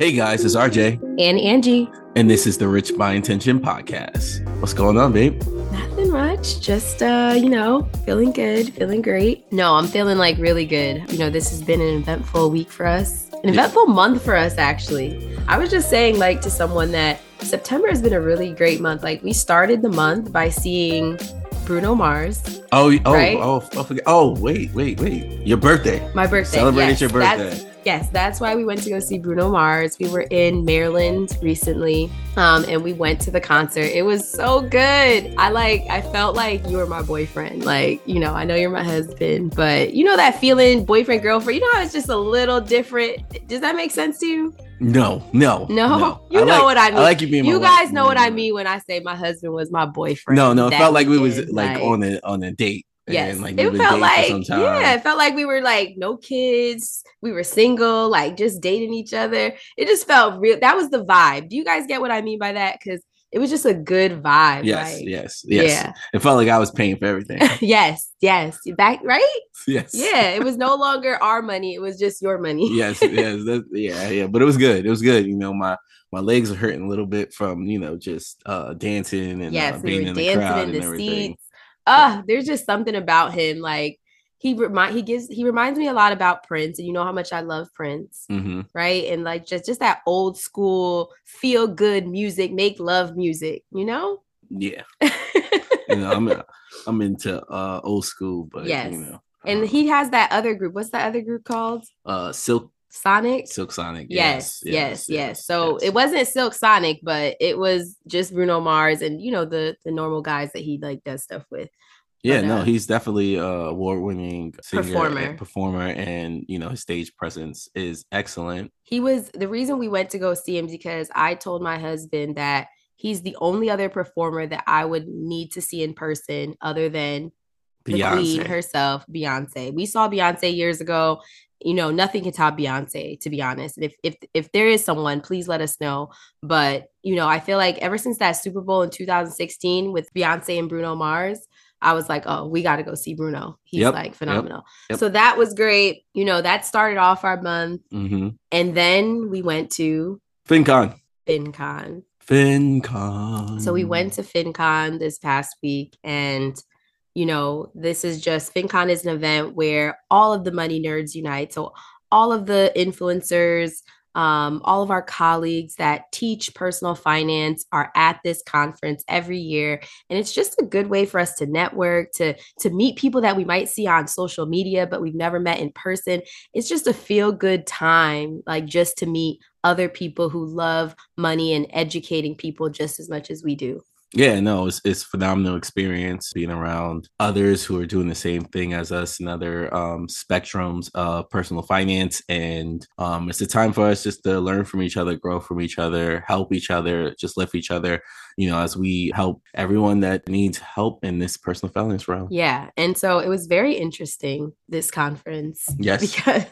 Hey guys, it's RJ. And Angie. And this is the Rich by Intention podcast. What's going on, babe? Nothing much. Just, uh, you know, feeling good, feeling great. No, I'm feeling like really good. You know, this has been an eventful week for us, an eventful yeah. month for us, actually. I was just saying, like, to someone that September has been a really great month. Like, we started the month by seeing Bruno Mars. Oh, oh, right? oh, oh, oh, wait, wait, wait. Your birthday. My birthday. Celebrated yes, your birthday. Yes, that's why we went to go see Bruno Mars. We were in Maryland recently, um, and we went to the concert. It was so good. I like, I felt like you were my boyfriend. Like, you know, I know you're my husband, but you know that feeling, boyfriend, girlfriend. You know how it's just a little different. Does that make sense to you? No, no, no. no. You I know like, what I mean. I like you being. You guys wife. know what I mean when I say my husband was my boyfriend. No, no. It felt like we was like, like on a on a date. Yes, like it felt like yeah, it felt like we were like no kids, we were single, like just dating each other. It just felt real. That was the vibe. Do you guys get what I mean by that? Because it was just a good vibe. Yes, like, yes, yes. Yeah. It felt like I was paying for everything. yes, yes. Back right? Yes. Yeah. It was no longer our money. It was just your money. yes, yes. yeah, yeah. But it was good. It was good. You know, my my legs are hurting a little bit from, you know, just uh dancing and yes, uh, being we in the crowd in and everything. Seats uh there's just something about him like he remind he gives he reminds me a lot about Prince and you know how much I love Prince mm-hmm. right? And like just just that old school feel good music make love music you know? Yeah. You know I'm I'm into uh old school but yes. you know and um, he has that other group what's that other group called? Uh Silk Sonic? Silk Sonic. Yes, yes, yes. yes, yes. So yes. it wasn't Silk Sonic, but it was just Bruno Mars and you know the the normal guys that he like does stuff with. Yeah, but, no, uh, he's definitely a award-winning performer. And performer, and you know his stage presence is excellent. He was the reason we went to go see him because I told my husband that he's the only other performer that I would need to see in person other than Beyonce. the queen herself, Beyonce. We saw Beyonce years ago you know, nothing can top Beyonce, to be honest. if if if there is someone, please let us know. But you know, I feel like ever since that Super Bowl in 2016 with Beyonce and Bruno Mars, I was like, oh, we got to go see Bruno. He's yep, like phenomenal. Yep, yep. So that was great. You know, that started off our month, mm-hmm. and then we went to FinCon. FinCon. FinCon. So we went to FinCon this past week, and you know, this is just FinCon is an event where all of the money nerds unite. So all of the influencers, um, all of our colleagues that teach personal finance are at this conference every year. And it's just a good way for us to network to to meet people that we might see on social media but we've never met in person. It's just a feel good time like just to meet other people who love money and educating people just as much as we do yeah, no, it's it's phenomenal experience being around others who are doing the same thing as us and other um, spectrums of personal finance, and um, it's a time for us just to learn from each other, grow from each other, help each other, just lift each other. You know, as we help everyone that needs help in this personal finance realm. Yeah, and so it was very interesting this conference. Yes, because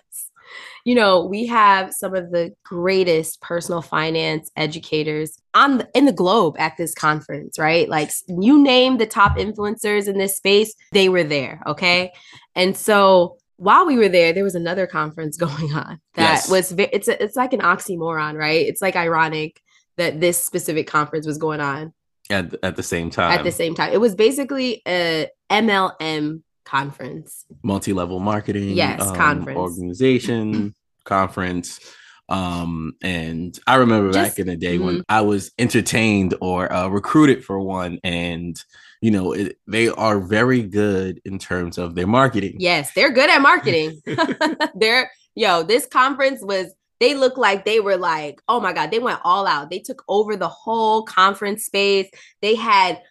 you know, we have some of the greatest personal finance educators on the, in the globe at this conference, right? Like you name the top influencers in this space, they were there, okay? And so while we were there, there was another conference going on that yes. was it's a, it's like an oxymoron, right? It's like ironic that this specific conference was going on at at the same time. At the same time, it was basically a MLM conference, multi-level marketing, yes, um, conference, organization, conference. Um, and I remember Just, back in the day mm-hmm. when I was entertained or uh, recruited for one, and you know, it, they are very good in terms of their marketing. Yes, they're good at marketing. they're yo, this conference was they look like they were like, oh my God, they went all out. They took over the whole conference space. They had,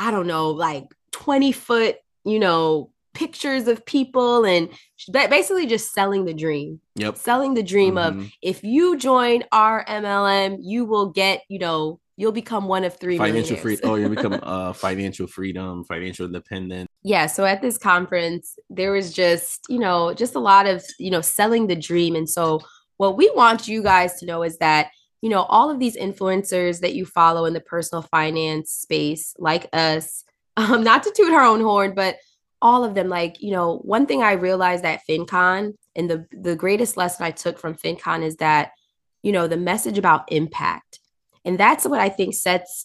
I don't know, like 20 foot, you know, pictures of people and basically just selling the dream. Yep. Selling the dream mm-hmm. of if you join our MLM, you will get, you know, you'll become one of three financial free oh you become uh financial freedom financial independence yeah so at this conference there was just you know just a lot of you know selling the dream and so what we want you guys to know is that you know all of these influencers that you follow in the personal finance space like us um not to toot our own horn but all of them like you know one thing i realized at fincon And the the greatest lesson I took from FinCon is that, you know, the message about impact. And that's what I think sets,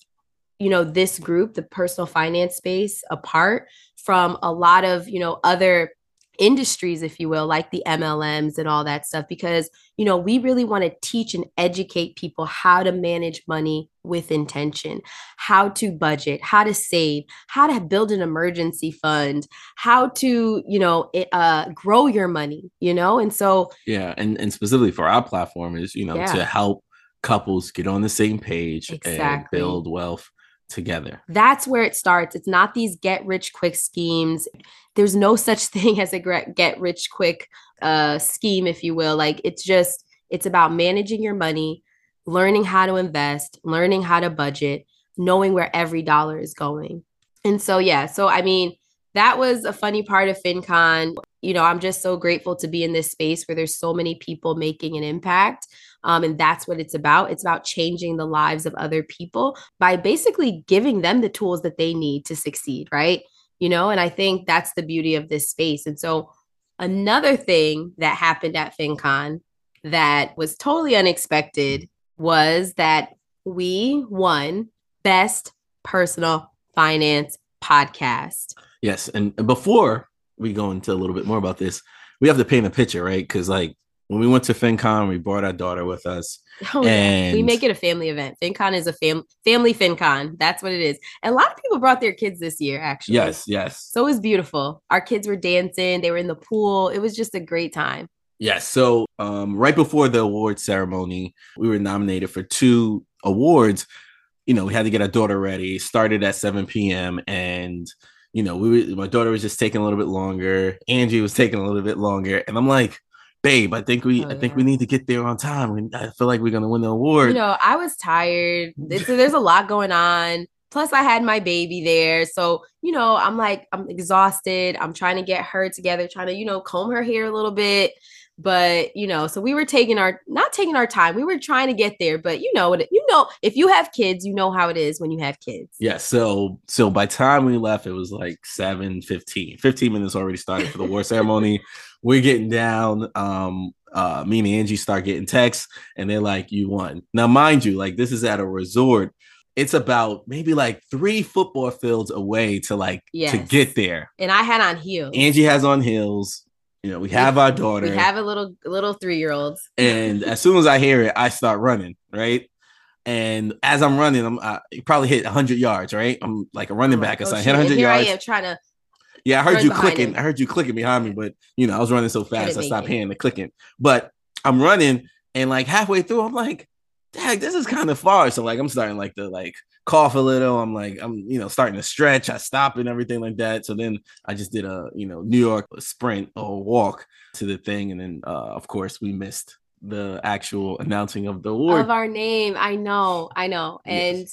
you know, this group, the personal finance space apart from a lot of, you know, other industries, if you will, like the MLMs and all that stuff, because, you know, we really want to teach and educate people how to manage money with intention, how to budget, how to save, how to build an emergency fund, how to, you know, uh, grow your money, you know? And so, yeah. And, and specifically for our platform is, you know, Yeah. to help couples get on the same page and build wealth together. that's where it starts. It's not these get rich quick schemes. There's no such thing as a get rich quick uh, scheme, if you will. Like it's just, it's about managing your money, learning how to invest, learning how to budget, knowing where every dollar is going. And so, yeah, so I mean, that was a funny part of FinCon. You know, I'm just so grateful to be in this space where there's so many people making an impact. Um, and that's what it's about. It's about changing the lives of other people by basically giving them the tools that they need to succeed, right? You know, and I think that's the beauty of this space. And so, another thing that happened at FinCon that was totally unexpected was that we won Best Personal Finance Podcast. Yes. And before we go into a little bit more about this, we have to paint a picture, right? Because like when we went to FinCon, we brought our daughter with us. Oh, yeah. And we make it a family event. FinCon is a fam- family FinCon. That's what it is. And a lot of people brought their kids this year, actually. yes, yes. So it was beautiful. Our kids were dancing, they were in the pool. It was just a great time. Yes. So um, right before the award ceremony, we were nominated for two awards. You know, we had to get our daughter ready. Started at 7 p.m. and you know, we were, my daughter was just taking a little bit longer. Angie was taking a little bit longer, and I'm like, babe, I think we, Oh, I think yeah. we oh, need to get there on time. I feel like we're gonna win the award. You know, I was tired. It's, there's a lot going on. Plus, I had my baby there. So, you know, I'm like, I'm exhausted. I'm trying to get her together, trying to, you know, comb her hair a little bit. But, you know, so we were taking our, not taking our time. We were trying to get there. But, you know, it- you know, if you have kids, you know how it is when you have kids. Yeah, so so by time we left, it was like 7 15. 15 minutes already started for the war ceremony. We're getting down. Um, uh, me and Angie start getting texts, and they're like, You won. Now, mind you, like this is at a resort. It's about maybe like three football fields away to like to get there. And I had on heels. Angie has on heels. You know, we have our daughter. We have a little, little three year olds. and as soon as I hear it, I start running, right? And as I'm running, I'm I probably hit 100 yards, right? I'm like a running oh back, so I hit 100 yards. I am trying to Yeah, I heard you clicking. him. I heard you clicking behind me, but you know, I was running so fast, I stopped it. hearing the clicking. But I'm running, and like halfway through, I'm like, "Dang, this is kind of far." So like, I'm starting like the like cough a little. I'm like, I'm you know starting to stretch. I stop and everything like that. So then I just did a you know New York sprint or walk to the thing, and then uh, of course we missed the actual announcing of the award. of our name. I know, I know. Yes. And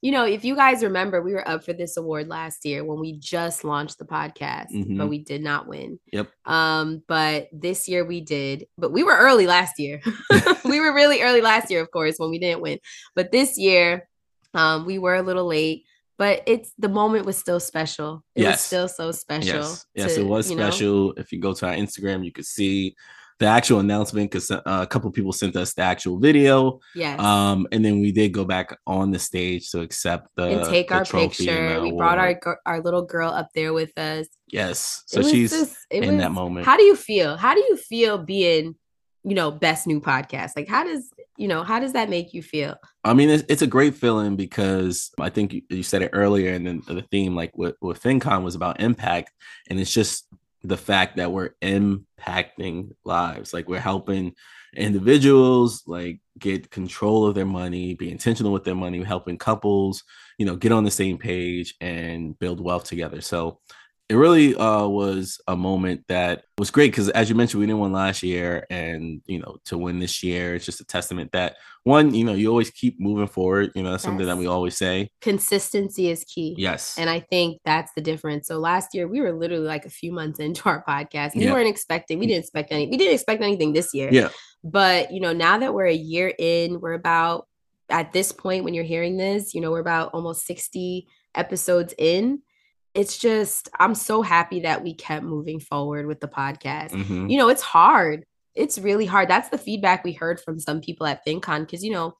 you know, if you guys remember, we were up for this award last year when we just launched the podcast, Mhm. but we did not win. Yep. Um, but this year we did, but we were early last year. we were really early last year, of course, when we didn't win. But this year, um, we were a little late. But it's the moment was still special. It was Yes. still so special. Yes, yes, to, it was you know, special. If you go to our Instagram, you could see the actual announcement because uh, a couple people sent us the actual video. Yes. Um, and then we did go back on the stage to accept the and take the our trophy picture. We brought our our little girl up there with us. yes. So she's just- in that moment. How do you feel? How do you feel being, you know, best new podcast? Like, how does you know how does that make you feel? I mean, it's, it's a great feeling because I think you, you said it earlier, and then the theme, like with, with FinCon, was about impact, and it's just the fact that we're impacting lives, like we're helping individuals like get control of their money, be intentional with their money, helping couples, you know, get on the same page and build wealth together. So it really uh, was a moment that was great because, as you mentioned, we didn't win last year, and you know, to win this year, it's just a testament that one, you know, you always keep moving forward. You know, that's something that we always say. Consistency is key. Yes, And I think that's the difference. So last year we were literally like a few months into our podcast. We Yeah. weren't expecting, we didn't expect any, we didn't expect anything this year. yeah, But you know, now that we're a year in, we're about at this point when you're hearing this, you know, we're about almost 60 episodes in. It's just I'm so happy that we kept moving forward with the podcast. Mhm. You know, it's hard. It's really hard. That's the feedback we heard from some people at FinCon because you know,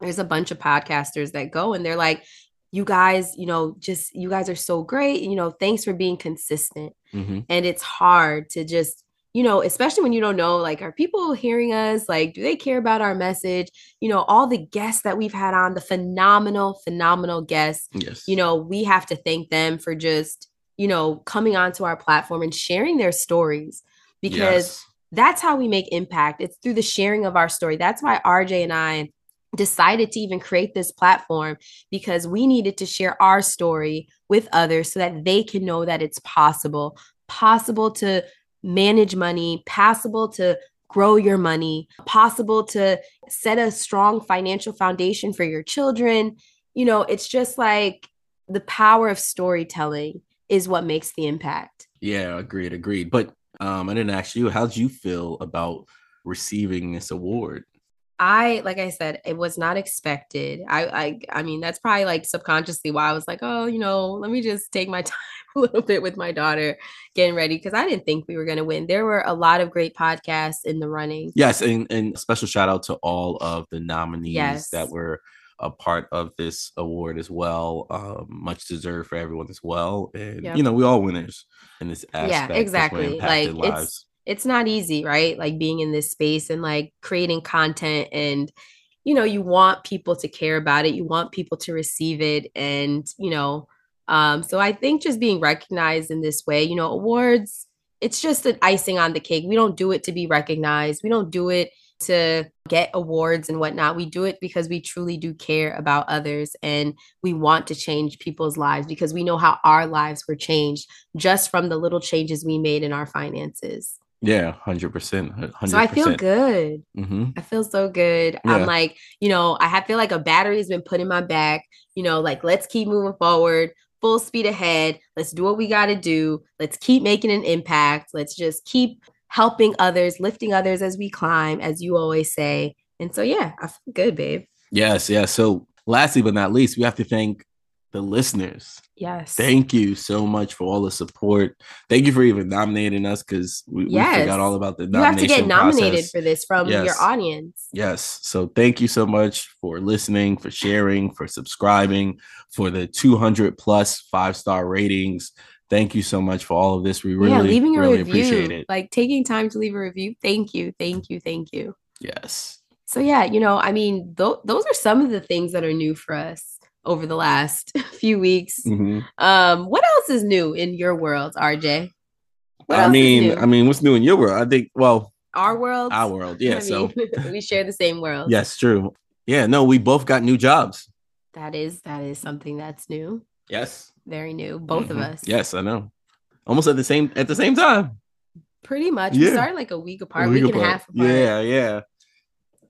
there's a bunch of podcasters that go and they're like, you guys, you know, just you guys are so great. You know, thanks for being consistent. Mhm. And it's hard to just, you know, especially when you don't know, like, are people hearing us? Like, do they care about our message? You know, all the guests that we've had on, the phenomenal, phenomenal guests, Yes. you know, we have to thank them for just, you know, coming onto our platform and sharing their stories because Yes. that's how we make impact. It's through the sharing of our story. That's why RJ and I decided to even create this platform because we needed to share our story with others so that they can know that it's possible, possible to manage money, possible to grow your money, possible to set a strong financial foundation for your children. You know, it's just like the power of storytelling is what makes the impact. Yeah, agreed, agreed. But um, I didn't ask you, how'd you feel about receiving this award? I like I said, it was not expected. I I I mean, that's probably like subconsciously why I was like, oh, you know, let me just take my time a little bit with my daughter getting ready because I didn't think we were gonna win. There were a lot of great podcasts in the running. Yes, and, and special shout out to all of the nominees Yes. that were a part of this award as well. Um, much deserved for everyone as well. And Yep. you know, we all winners in this aspect. Yeah, exactly. Like, lives. it's not easy, right? Like being in this space and like creating content and you know, you want people to care about it, you want people to receive it and, you know, um so I think just being recognized in this way, you know, awards it's just an icing on the cake. We don't do it to be recognized. We don't do it to get awards and whatnot. We do it because we truly do care about others and we want to change people's lives because we know how our lives were changed just from the little changes we made in our finances. Yeah, hundred percent. So I feel good. hmm I feel so good. Yeah. I'm like, you know, I have- feel like a battery has been put in my back. You know, like let's keep moving forward, full speed ahead. Let's do what we got to do. Let's keep making an impact. Let's just keep helping others, lifting others as we climb, as you always say. And so, yeah, I feel good, babe. Yes, yes. So lastly but not least, we have to thank the listeners. Yes. Thank you so much for all the support. Thank you for even nominating us because we, we forgot all about the you have to get nominated process. for this from your audience. Yes. So thank you so much for listening, for sharing, for subscribing, for the 200 plus five star ratings. Thank you so much for all of this. We really, yeah, leaving a really review, appreciate it. like taking time to leave a review. Thank you, thank you, thank you. yes. So yeah, you know, I mean, th- those are some of the things that are new for us over the last few weeks. Mhm. Um, what else is new in your world, RJ? What I mean. I mean, what's new in your world? I think, well, our world. our world. Yeah. I so, mean, we share the same world. yes, true. Yeah. No, we both got new jobs. that is that is something that's new, Yes. very new. Both of Mhm. us. Yes, I know. Almost at the same at the same time. pretty much. We started like a week apart, A week, week and a half apart. Yeah, yeah.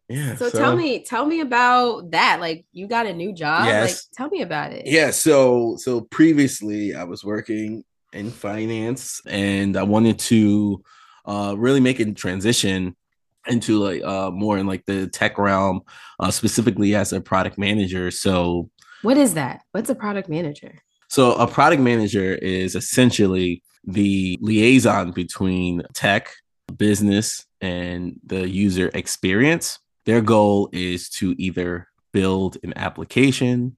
Yeah. So, tell me, tell me about that. Like you got a new job. Like tell me about it. Yeah, so so previously I was working in finance and I wanted to uh really make a transition into like uh more in like the tech realm, uh specifically as a product manager. So What is that? What's a product manager? so a product manager is essentially the liaison between tech, business, and the user experience. Their goal is to either build an application,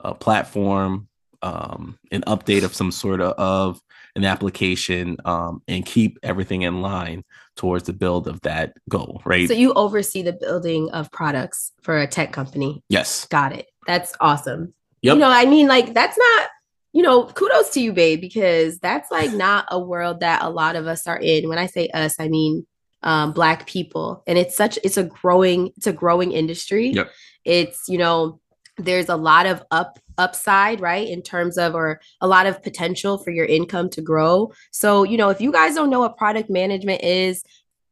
a platform, um, an update of some sort of, of an application, um, and keep everything in line towards the build of that goal, right? So you oversee the building of products for a tech company. yes. Got it. That's awesome. Yep. You know, I mean, like that's not, you know, kudos to you, babe, because that's like not a world that a lot of us are in. When I say us, I mean um black people. And it's such it's a growing, it's a growing industry. Yep. It's, you know, there's a lot of up upside, right? In terms of or a lot of potential for your income to grow. So, you know, if you guys don't know what product management is,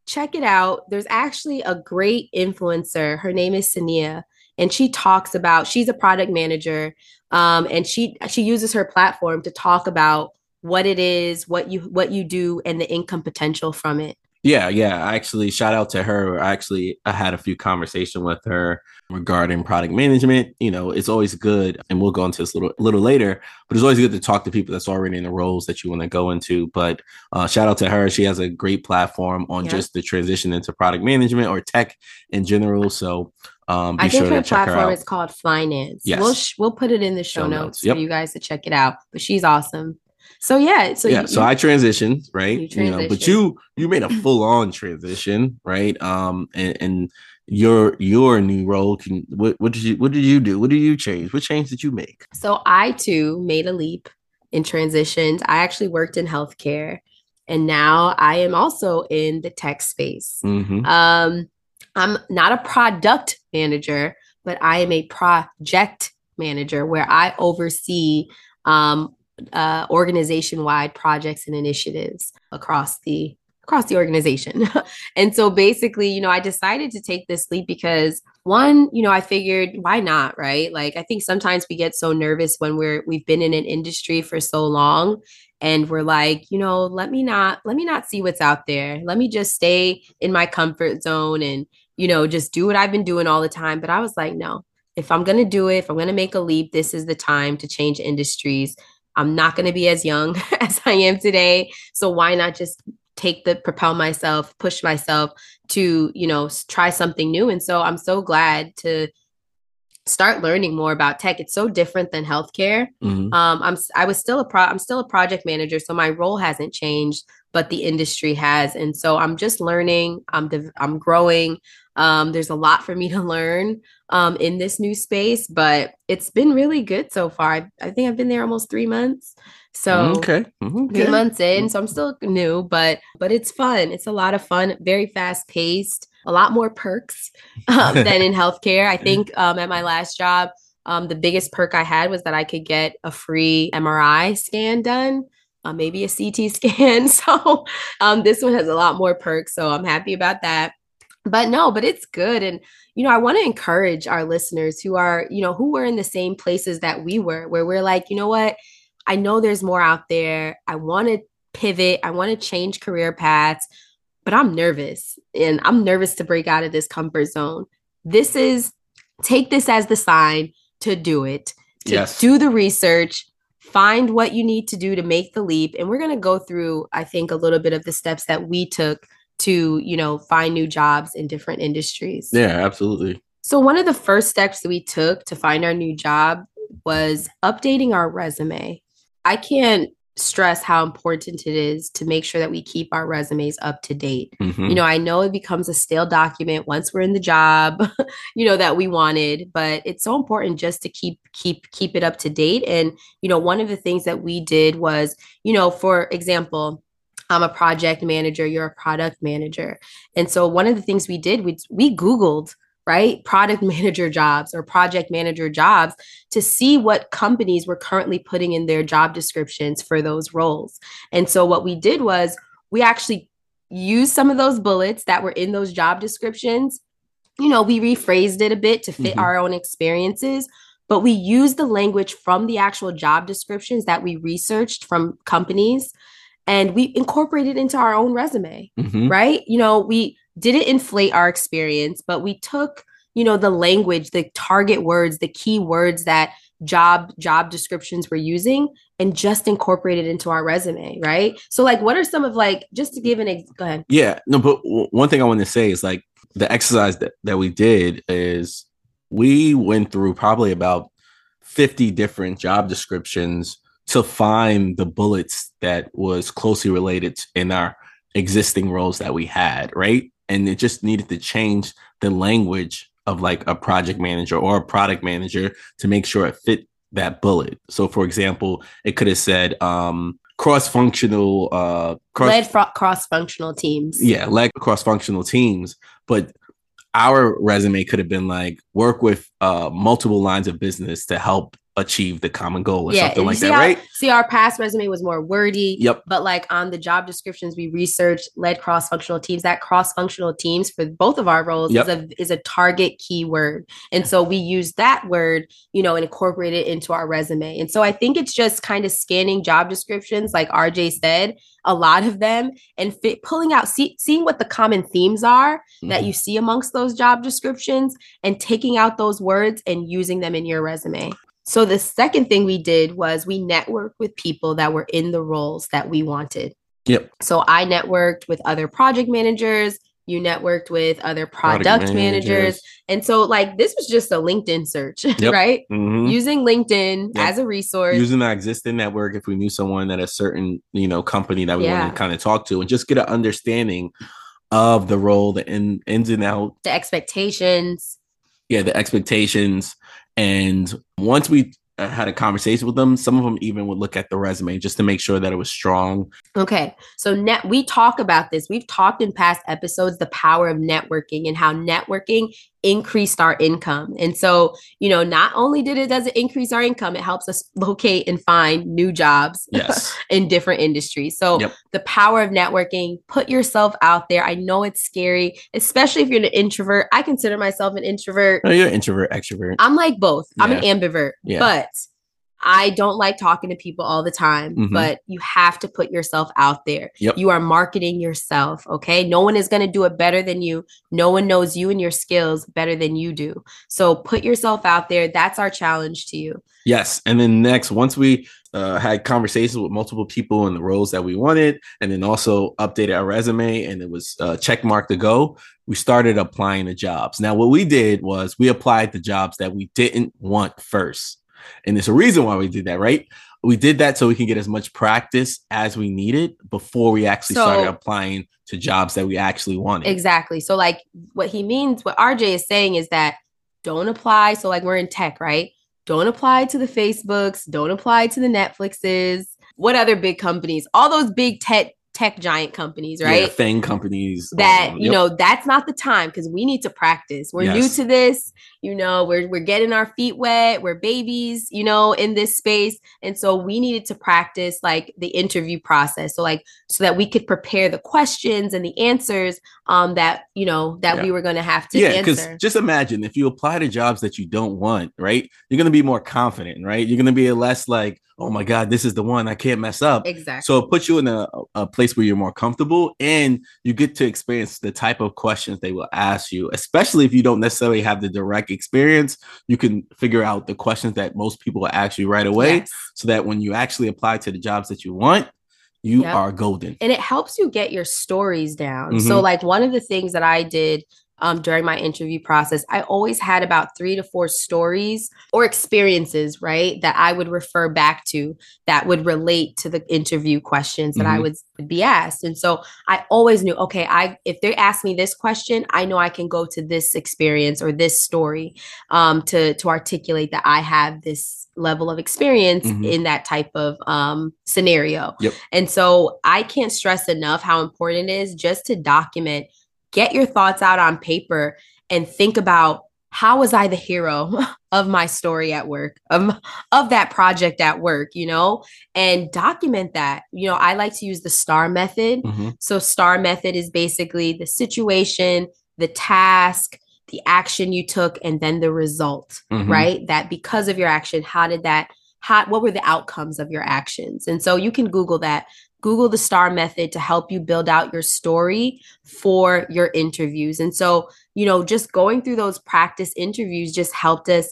check it out. There's actually a great influencer. Her name is Sania and she talks about she's a product manager um, and she she uses her platform to talk about what it is what you what you do and the income potential from it Yeah, yeah. I actually shout out to her. I actually I had a few conversation with her regarding product management. You know, it's always good, and we'll go into this a little little later, but it's always good to talk to people that's already in the roles that you want to go into. But uh, shout out to her. She has a great platform on yeah. just the transition into product management or tech in general. So um, I think sure her platform her is called Finance. Yes. We'll sh- we'll put it in the show, show notes, notes. Yep. for you guys to check it out. But she's awesome. So yeah, so yeah, you, so I transitioned, right? You, you, know, but you you made a full on transition, right? Um, and, and your your new role can what what did you what did you do? What did you change? What change did you make? So I too made a leap in transitions. I actually worked in healthcare, and now I am also in the tech space. Mm-hmm. Um, I'm not a product manager, but I am a project manager where I oversee um, uh, organization-wide projects and initiatives across the across the organization. and so basically, you know, I decided to take this leap because one, you know, I figured why not, right? Like I think sometimes we get so nervous when we're we've been in an industry for so long and we're like, you know, let me not let me not see what's out there. Let me just stay in my comfort zone and, you know, just do what I've been doing all the time, but I was like, no. If I'm going to do it, if I'm going to make a leap, this is the time to change industries I'm not going to be as young as I am today. So why not just take the propel myself, push myself to, you know, try something new. And so I'm so glad to start learning more about tech. It's so different than healthcare. Mm-hmm. Um, I'm I was still a pro I'm still a project manager, so my role hasn't changed, but the industry has. And so I'm just learning. I'm de- I'm growing. Um, there's a lot for me to learn um, in this new space, but it's been really good so far. I, I think I've been there almost three months. So okay. Mm-hmm. three months in. So I'm still new, but but it's fun. It's a lot of fun, very fast paced, a lot more perks um, than in healthcare. I think um, at my last job, um, the biggest perk I had was that I could get a free MRI scan done. Uh, maybe a CT scan. So um, this one has a lot more perks. So I'm happy about that but no but it's good and you know i want to encourage our listeners who are you know who were in the same places that we were where we're like you know what i know there's more out there i want to pivot i want to change career paths but i'm nervous and i'm nervous to break out of this comfort zone this is take this as the sign to do it to yes. do the research find what you need to do to make the leap and we're going to go through i think a little bit of the steps that we took to, you know, find new jobs in different industries. Yeah, absolutely. So, one of the first steps that we took to find our new job was updating our resume. I can't stress how important it is to make sure that we keep our resumes up to date. Mm-hmm. You know, I know it becomes a stale document once we're in the job, you know, that we wanted, but it's so important just to keep keep keep it up to date and you know, one of the things that we did was, you know, for example, I'm a project manager, you're a product manager. And so one of the things we did, we we Googled, right, product manager jobs or project manager jobs to see what companies were currently putting in their job descriptions for those roles. And so what we did was we actually used some of those bullets that were in those job descriptions. You know, we rephrased it a bit to fit mm-hmm. our own experiences, but we used the language from the actual job descriptions that we researched from companies and we incorporated into our own resume, mm-hmm. right? You know, we didn't inflate our experience, but we took, you know, the language, the target words, the key words that job job descriptions were using and just incorporated into our resume, right? So like what are some of like just to give an ex- go ahead. Yeah, no, but w- one thing I want to say is like the exercise that, that we did is we went through probably about 50 different job descriptions to find the bullets that was closely related in our existing roles that we had, right? And it just needed to change the language of like a project manager or a product manager to make sure it fit that bullet. So for example, it could have said um cross-functional uh cross- led fr- cross-functional teams. Yeah, led cross-functional teams, but our resume could have been like work with uh multiple lines of business to help achieved the common goal or Yeah, something like see that, how- right? See, our past resume was more wordy. Yep. But like on the job descriptions we researched, led cross-functional teams. That cross-functional teams for both of our roles Yep. is a is a target keyword, and so we use that word, you know, and incorporate it into our resume. And so I think it's just kind of scanning job descriptions, like RJ said, a lot of them, and fit, pulling out, see, seeing what the common themes are that Mhm. you see amongst those job descriptions, and taking out those words and using them in your resume. So the second thing we did was we networked with people that were in the roles that we wanted. Yep. So I networked with other project managers, you networked with other product, managers. And so like this was just a LinkedIn search, Yep. right? Mhm. Using LinkedIn Yep. as a resource. using our existing network if we knew someone at a certain you know company that we Yeah. want to kind of talk to and just get an understanding of the role the in, ins and out the expectations. yeah the expectations and once we had a conversation with them some of them even would look at the resume just to make sure that it was strong Okay. So net we talk about this. We've talked in past episodes the power of networking and how networking increased our income. And so, you know, not only did it does it increase our income, it helps us locate and find new jobs yes in different industries. So Yep. the power of networking, put yourself out there. I know it's scary, especially if you're an introvert. I consider myself an introvert. oh, you're an introvert extrovert I'm like both. I'm an ambivert, Yeah. but I don't like talking to people all the time, Mhm. but you have to put yourself out there. Yep. You are marketing yourself, okay? No one is going to do it better than you. No one knows you and your skills better than you do. So put yourself out there. That's our challenge to you. Yes. And then next, once we uh, had conversations with multiple people in the roles that we wanted, and then also updated our resume and it was uh, check mark to go, we started applying the jobs. Now, what we did was we applied the jobs that we didn't want first. And there's a reason why we did that, right? We did that so we can get as much practice as we needed before we actually So- started applying to jobs that we actually wanted. Exactly. So, like, what he means, what RJ is saying is that don't apply. So, like, we're in tech, right? Don't apply to the Facebooks, don't apply to the Netflixes. What other big companies? All those big tech tech giant companies, Yeah, right? FANG companies. that um, you yep. know that's not the time because we need to practice we're new to this you know we're we're getting our feet wet we're babies you know in this space and so we needed to practice like the interview process so like so that we could prepare the questions and the answers um that you know that Yeah. we were going to have to yeah, because just imagine if you apply to jobs that you don't want, right? You're gonna be more confident, right? You're gonna be less like, oh my god, this is the one I can't mess up. exactly So it puts you in a, a place where you're more comfortable and you get to experience the type of questions they will ask you, especially if you don't necessarily have the direct experience. You can figure out the questions that most people will ask you right away Yes. so that when you actually apply to the jobs that you want, you Yep. are golden. and it helps you get your stories down. Mhm. So, like one of the things that I did um, during my interview process, I always had about three to four stories or experiences, right, that I would refer back to that would relate to the interview questions that I Mhm. would, be asked. And so I always knew, okay, I if they ask me this question, I know I can go to this experience or this story um, to to articulate that I have this level of experience Mhm. in that type of um, scenario. Yep. And so I can't stress enough how important it is just to document, get your thoughts out on paper, and think about how was I the hero of my story at work, of, of that project at work, you know, and document that. You know, I like to use the STAR method. Mhm. So, STAR method is basically the situation, the task, the action you took, and then the result, Mhm. right? That because of your action, how did that, how, what were the outcomes of your actions? And so you can Google that. Google the STAR method to help you build out your story for your interviews. And so, you know, just going through those practice interviews just helped us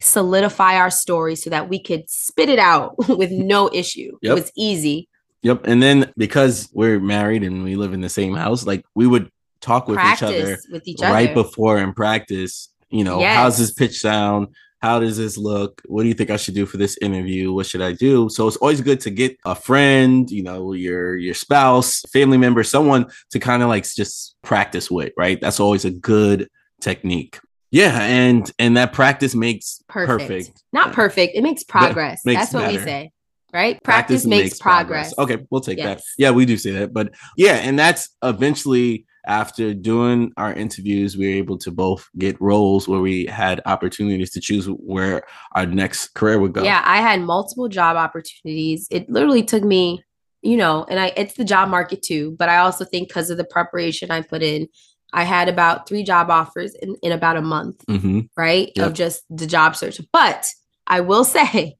solidify our story so that we could spit it out with no issue. Yep. It was easy. Yep. And then because we're married and we live in the same house, like we would talk with each other with each other. right before in practice. You know, how's this pitch sound? How does this look? What do you think I should do for this interview? What should I do? So it's always good to get a friend, you know, your your spouse, family member, someone to kind of like just practice with, right? That's always a good technique. Yeah, and and that practice makes perfect. perfect. Not perfect. It makes progress. makes That's what we say. Right? Practice, makes, progress. Okay, we'll take that. Yeah, we do say that. But yeah, and that's eventually after doing our interviews, we were able to both get roles where we had opportunities to choose where our next career would go. Yeah, I had multiple job opportunities. It literally took me, you know, and I it's the job market too, but I also think because of the preparation I put in, I had about three job offers in, in about a month, Mm-hmm. right? Yep. Of just the job search. But I will say,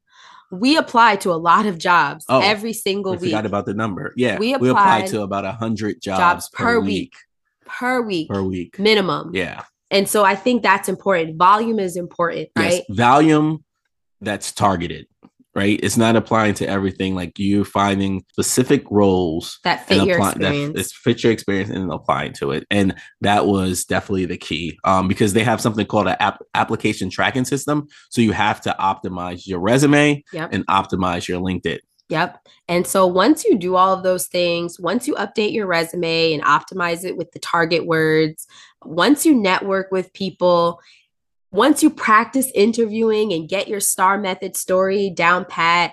we apply to a lot of jobs Oh, every single We week forgot about the number. Yeah, We we applied applied to about a hundred jobs, jobs per, per week. week. Per week, Per week. minimum. Yeah. And so I think that's important. Volume is important, right? Yes. Volume that's targeted, right? It's not applying to everything. Like you finding specific roles That fit your apply- experience. That it's fit your experience and applying to it. And that was definitely the key um, because they have something called an app- application tracking system. So you have to optimize your resume Yep. and optimize your LinkedIn. Yep. And so once you do all of those things, once you update your resume and optimize it with the target words, once you network with people, once you practice interviewing and get your star method story down pat,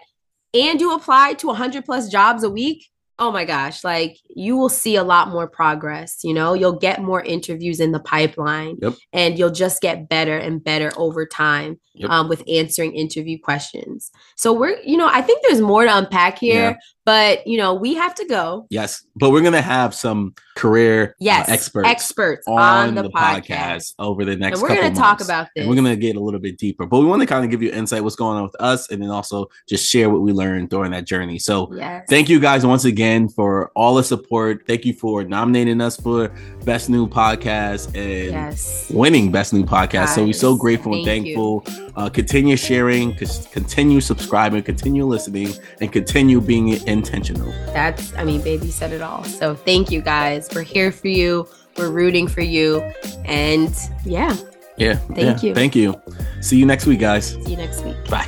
and you apply to 100 plus jobs a week, oh my gosh, like you will see a lot more progress. You know, you'll get more interviews in the pipeline Yep. and you'll just get better and better over time Yep. um, with answering interview questions. So we're, you know, I think there's more to unpack here, Yeah. But you know, we have to go. Yes. But we're going to have some career uh, Yes, experts, experts on, on, the, the, podcast. podcast. over the next And we're to talk about this. We're going to get a little bit deeper, but we want to kind of give you insight what's going on with us and then also just share what we learned during that journey. So yes. thank you guys once again for all the support. Thank you for nominating us for Best New Podcast and Yes. winning Best New Podcast. so we're so Guys, grateful and thankful. Uh, continue sharing, continue subscribing, continue listening, and continue being intentional. That's, I mean, baby said it all. So thank you guys. We're here for you. We're rooting for you. And yeah, Yeah. Thank yeah. you. Thank you. See you next week, guys. see you next week. Bye.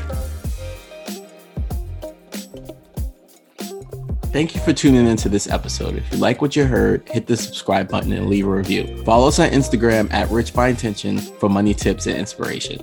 Thank you for tuning into this episode. If you like what you heard, hit the subscribe button and leave a review. Follow us on Instagram at Rich by Intention for money tips and inspiration.